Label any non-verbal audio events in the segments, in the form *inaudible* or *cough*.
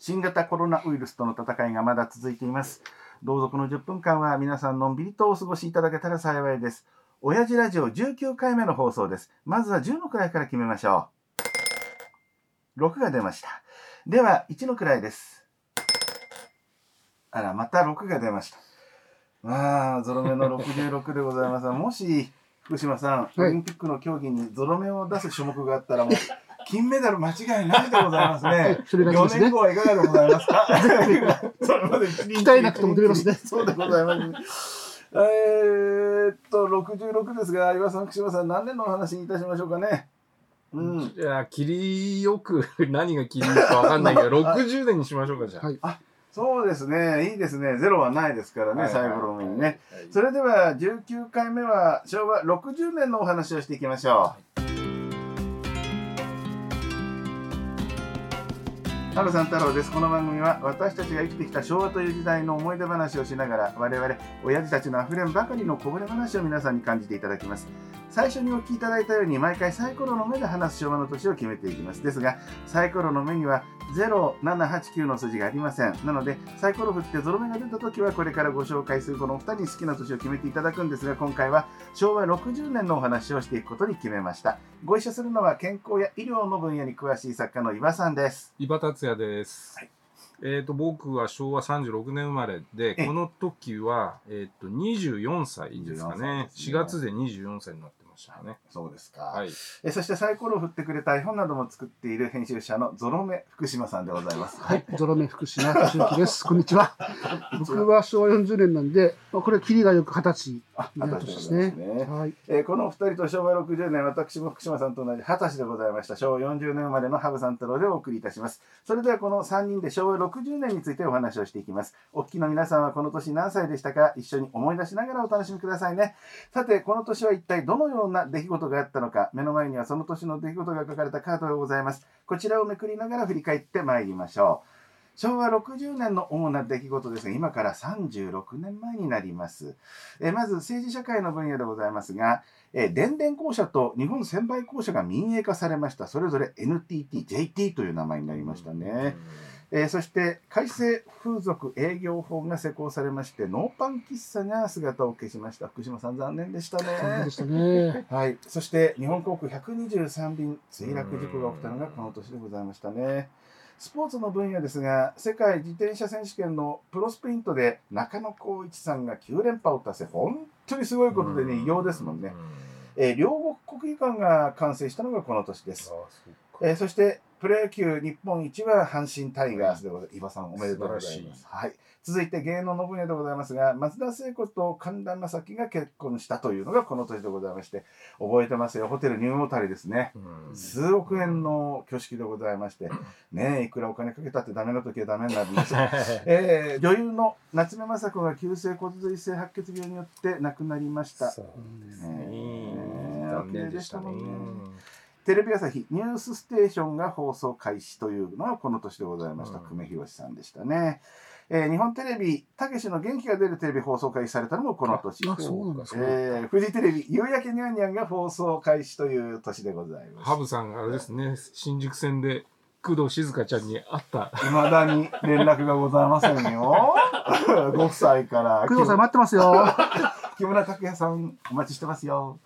新型コロナウイルスとの戦いがまだ続いています。どうぞこの10分間は皆さんのんびりとお過ごしいただけたら幸いです。親父ラジオ19回目の放送です。まずは10の位から決めましょう。6が出ました。では、1の位です。あら、また6が出ました。まあ、ゾロ目の66でございます。もし、福島さん、オリンピックの競技にゾロ目を出す種目があったら、もう、金メダル間違いないでございますね。それが4ですね年後はいかがでございますか？*laughs* それまで鍛えなくても出れますね *laughs* そうでございます。えーっと、66ですが、岩さん、福島さん、何年のお話にいたしましょうかね？うん。いや、切りよく *laughs* 何が切りいいかわかんないけど、60年にしましょうか、じゃあ。はいそうですね。いいですね。ゼロはないですからね、はい最後の目にね。はい。それでは、19回目は、昭和60年のお話をしていきましょう。ハルさん太郎です。この番組は私たちが生きてきた昭和という時代の思い出話をしながら我々親父たちのあふれんばかりのこぼれ話を皆さんに感じていただきます。最初にお聞きいただいたように毎回サイコロの目で話す昭和の年を決めていきます。ですがサイコロの目には0789の数字がありません。なのでサイコロ振ってゾロ目が出た時はこれからご紹介するこのお二人に好きな年を決めていただくんですが今回は昭和60年のお話をしていくことに決めました。ご一緒するのは健康や医療の分野に詳しい作家の岩さんです。伊庭達也です。はいえっ、と、僕は昭和36年生まれで、ええこの時は、えっ、と、24歳ですか24歳ね。ね4月で24歳になってましたね。そうですか。はい。えそしてサイコロを振ってくれた絵本なども作っている編集者のゾロ目福島さんでございます。はい、ゾロ目福島敏之です。*laughs* こんにちは。僕は昭和40年なんで、まあこれ、キリがよく二十歳二十歳年ですね。はい。えーこのお二人と昭和60年、私も福島さんと同じ二十歳でございました。昭和40年生まれの羽生さん太郎でお送りいたします。それではこの3人で昭和60年についてお話をしていきます。お聞きの皆さんはこの年何歳でしたか一緒に思い出しながらお楽しみくださいね。さて、この年は一体どのようなんな出来事があったのか、目の前にはその年の出来事が書かれたカードがございます。こちらをめくりながら振り返ってまいりましょう。昭和60年の主な出来事ですが、今から36年前になります。えーまず政治社会の分野でございますが、えー電電公社と日本専売公社が民営化されました。それぞれ NTT、JT という名前になりましたね。えーそして改正風俗営業法が施行されまして、ノーパン喫茶が姿を消しました。福島さん残念でしたねで。したね。はい。そして日本航空123便墜落事故が起きたのがこの年でございましたね。スポーツの分野ですが、世界自転車選手権のプロスプリントで中野浩一さんが9連覇を達成。本当にすごいことでね、偉業ですもんね。えー両国国技館が完成したのがこの年です。えーそして、プロ野球日本一は阪神タイガースでございます。伊庭さんおめでとうございます。はい。続いて芸能の分野でございますが、松田聖子と神田正輝が結婚したというのがこの年でございまして、覚えてますよ。ホテルニューオータリですね。うん数億円の挙式でございまして、*laughs* ねえ、いくらお金かけたってダメな時はダメになるんです。*laughs* えー女優の夏目雅子が急性骨髄性白血病によって亡くなりました。そうですねね。残念でしたねお綺麗でしたもんねテレビ朝日ニュースステーションが放送開始というのはこの年でございました。うん久米宏さんでしたね。えー日本テレビ、たけしの元気が出るテレビ放送開始されたのもこの年。あ、そうなんですか。えーフジテレビ、夕焼けにゃんにゃんが放送開始という年でございます。ハブさんがあれですね、新宿線で工藤静香ちゃんに会った。いまだに連絡がございませんよ。*laughs* ご夫妻から。工藤さん待ってますよ。木村拓哉さん、お待ちしてますよ。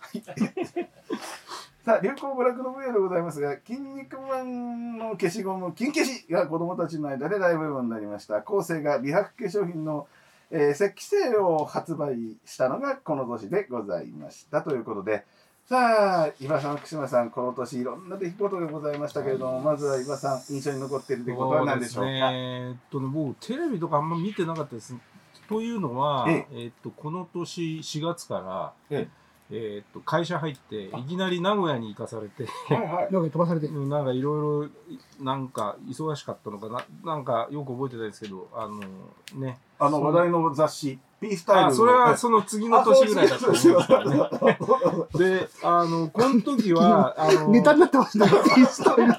さあ、流行娯楽の分野でございますが、筋肉マンの消しゴム、金消しが子供たちの間で大ブームになりました。後世が美白化粧品の、えー、石器製を発売したのがこの年でございました。ということで、さあ、岩さん、福島さん、この年いろんな出来事がございましたけれども、まずは岩さん、印象に残っている出来事は何でしょうか？そうですね。えーっとね、僕、テレビとかあんま見てなかったです。というのは、ええーっと、この年4月から、ええーっと、会社入って、いきなり名古屋に行かされて、はいはい。なんか飛ばされて。うんなんかいろいろ、なんか忙しかったのかな、なんかよく覚えてないですけど、あの、ね。あの話題の雑誌、P スタイルの。あ、それはその次の年ぐらいだったんですけどね。ね。で、あの、この時は、*laughs* あの、ネタになってましたね。スタイル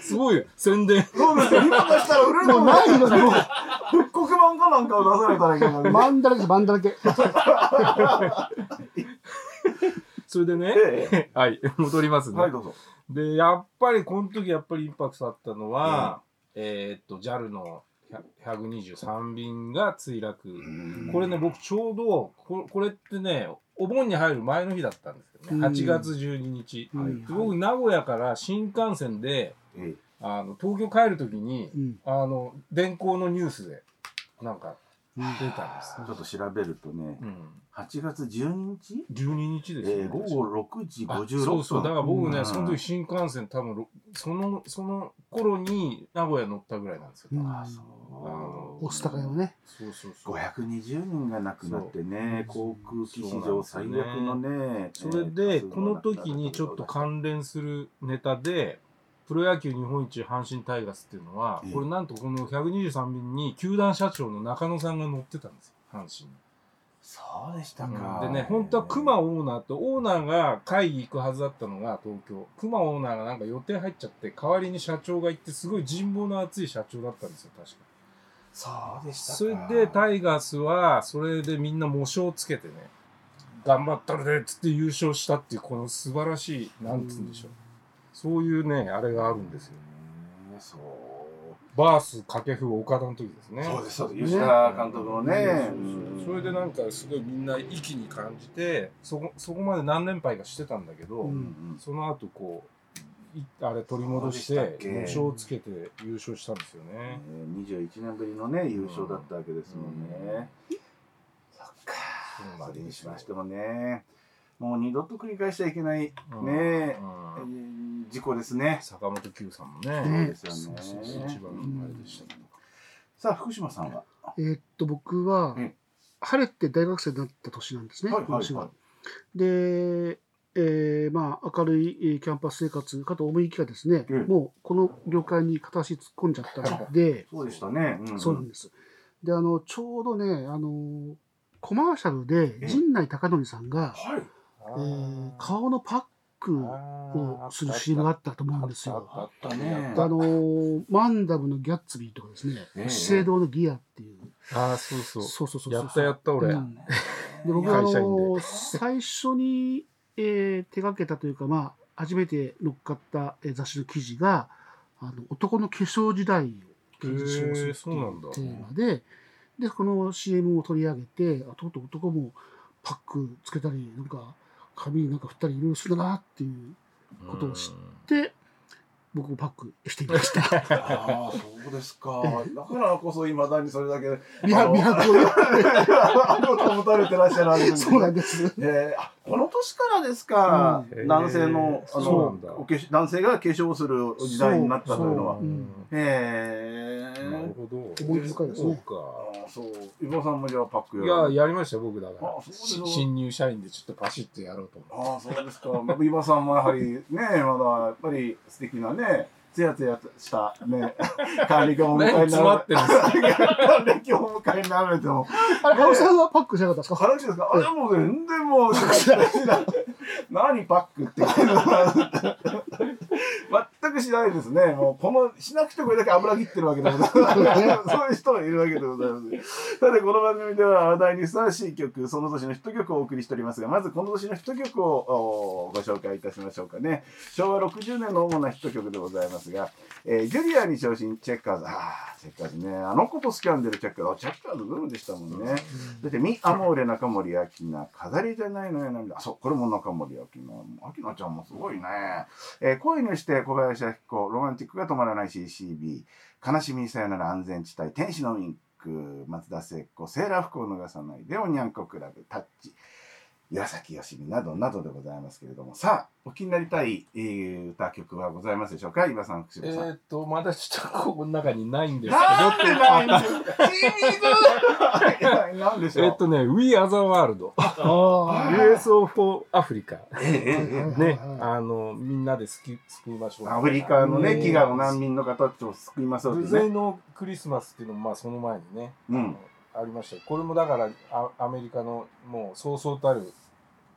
すごい宣伝。そうですよ。今出したら売れるもうないのに、も復刻版かなんかを出されたらいいけどう、ね。マンだらけ、マンだらけ。*laughs* それでね、ええ。*laughs* はい、戻りますね。はい、どうぞ。で、やっぱりこの時やっぱりインパクトあったのは、えーっと JAL の100 123便が墜落、うん。これね僕ちょうどここれってねお盆に入る前の日だったんですけどね、うん。8月12日、うん。で僕名古屋から新幹線でえあの東京帰る時に、うん。あの電光のニュースでなんかうん出たんです。えちょっと調べるとねうん、8月12日？12日ですよ、えー午後6時あ56分。そうそう。だから僕ね、うん。その時新幹線多分ろそのその頃に名古屋乗ったぐらいなんですよ、うん。あそう。あのオス高山ね。そうそうそう。520人が亡くなってね航空機史上最悪のねそれで、この時にちょっと関連するネタで、プロ野球日本一阪神タイガースっていうのはええ、これなんとこの123便に球団社長の中野さんが乗ってたんですよ、阪神に。そうでしたか、でね、本当は熊オーナーと、オーナーが会議行くはずだったのが東京。熊オーナーがなんか予定入っちゃって、代わりに社長が行って、すごい人望の厚い社長だったんですよ、確か。そうでしたかそれでタイガースは、それでみんな模章をつけてね、頑張ったるでっつって優勝したっていう、この素晴らしい、なんつうんでしょう。そういうね、あれがあるんですよ。ねそう。バース掛布岡田の時ですね。そうですそうです。吉田監督のね。それでなんかすごいみんな息に感じてそこそこまで何連敗かしてたんだけど、ううん。んその後こういあれ取り戻してけ？模章をつけて優勝したんですよね。えー21年ぶりのね優勝だったわけですもんね、そっか。そうなんですよ。それにしましてもねもう二度と繰り返しちゃいけない、うん。ね事故ですね。坂本九さんもそうね、ですよね。一番あれでしたけど。さあ福島さんは？えーっと、僕はうん、晴れて大学生になった年なんですね、はいははい。は。で、えーまあ、明るいえーキャンパス生活かと思いきやですね、うんもうこの業界に片足突っ込んじゃったので、*laughs* そうでしたね、んそうなんです。で、あの、ちょうどね、あの、コマーシャルで、陣内孝則さんが、はいえー顔のパックをする CM があったと思うんですよ。あったねね。あのマンダムのギャッツビーとかですね、ええ資生堂のギアっていう。ああ、そうそう。そうそうそうそう。やったやった俺。うんで僕はあの最初に、えー手掛けたというか、まあ、初めて乗っかったえー雑誌の記事があの男の化粧時代を検証するっていうテーマででこの CM を取り上げてあとうとう男もパックつけたりなんか髪になんか振ったりいろいろするなっていうことを知で僕もパックしてみました。ああそうですか。だからこそいまだにそれだけ美白をね。*laughs* あの保たれてらっしゃるわけですね。そうなんです。えー、あこの年からですか、うん。男性のあのお男性が化粧する時代になったというのは。そうう。んへえなるほど。思い深いですね。そうか。あそう。伊沢さんもじゃあパックいやる。や、やりましたよ、僕だから。あそう。ですしよ新入社員でちょっとパシッとやろうと思って。ああそうですか、まあ、伊庭さんもやはりねまだやっぱり素敵なねつやつやしたね還暦をお迎えにならってる。迎えになられてもあれ、ハウさんはパックしなかったですか？話ですか？あれもう全然もう *laughs* 何パックって全くしないですね。もうこのしなくてこれだけ油切ってるわけでござい。ます *laughs* そういう人がいるわけでございますさてこの番組では話題にふさわしい曲その年のヒット曲をお送りしておりますがまずこの年のヒット曲をおご紹介いたしましょうかね。昭和60年の主なヒット曲でございますが、えージュリアに昇進チェッカーズ。ああチェッカーズね。あの子とスキャンデルチェッカーズ。あチェッカーズブームでしたもんね、そして、ミ・アモーレ中森明菜、飾りじゃないのよ涙。あ、そう、これも中森明菜。明菜ちゃんもすごいね。えー恋にして小林ロマンチックが止まらない CCB、悲しみにさよなら安全地帯、天使のウィンク、松田聖子、セーラー服を脱がさないで、おにゃんこクラブ、タッチ、岩崎よしみなどなどでございますけれども、さあ、お気になりたい、えー歌曲はございますでしょうか？岩さん、福え島さん。ーっと、まだちょっとここの中にないんですなんでけど。ないんですか君がなんでしょうえーっとね、We Are the World。あ USO for Africa。えええええね、あの、みんなで救救いましょう。アフリカのね、ね飢餓の難民の方たちを救いますわけ偶ね。然のクリスマスっていうのも、まあ、その前にね、うん。ありました。よこれもだからあアメリカのもうそうそうたる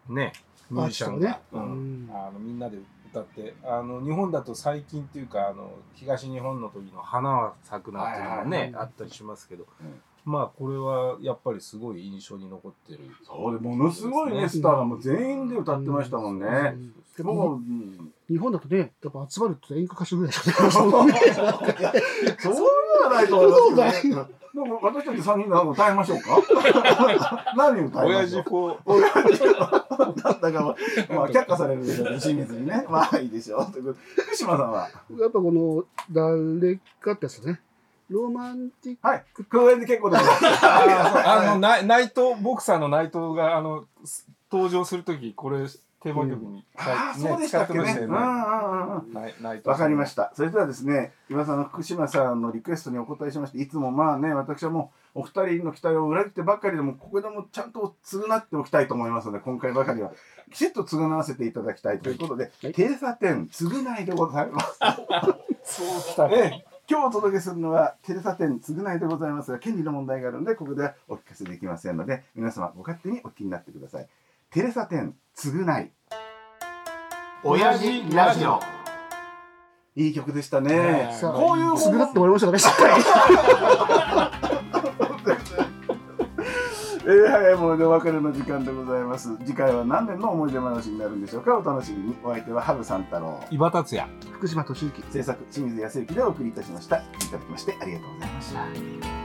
ねミュージシャンが、ううん。ん。あのみんなで歌ってあの日本だと最近っていうかあの東日本の時の「花は咲くな」っていうのがね、あったりしますけど、うん。まあこれはやっぱりすごい印象に残ってる。そうでものすごいねスターがもう全員で歌ってましたもんね。うん。うん日本だとね、やっぱ集まるって演歌歌手ぐらいしか *laughs* そうではないと思いますけどね。でも私たち3人でなんか歌いましょうか？*laughs* 何歌いま親しょう父子親父 *laughs* だったかも、まあ、却下されるでしょうね、清水にね。まあいいでしょう。ということで福島さんは、やっぱこの、誰かってやつね、ロマンティック、はい、公園で結構です。あの内藤ボクサーの内藤があのす登場するときこれテーマ曲に、ああ、そうでしたっけね。うんうんうんうん。内内藤わかりましした。それではですね、岩さんの福島さんのリクエストにお答えしまして、いつもまあね、私はもうお二人の期待を裏切ってばっかりでも、ここでもちゃんと償っておきたいと思いますので、今回ばかりは、きちっと償わせていただきたいということで、はいテレサ店、償いでございます。そうきたええ今日お届けするのは、テレサ店、償いでございますが、権利の問題があるので、ここではお聞かせできませんので、皆様ご勝手にお聞きになってください。テレサ店、償い。親父ラジオ。いい曲でしたね。こういうすぐなって終わりましたかね、しっかり。えー、早いものでお別れの時間でございます。次回は何年の思い出話になるんでしょうか？お楽しみに。お相手は羽生三太郎。伊庭達也福島敏之。制作清水康之でお送りいたしました。いただきましてありがとうございました。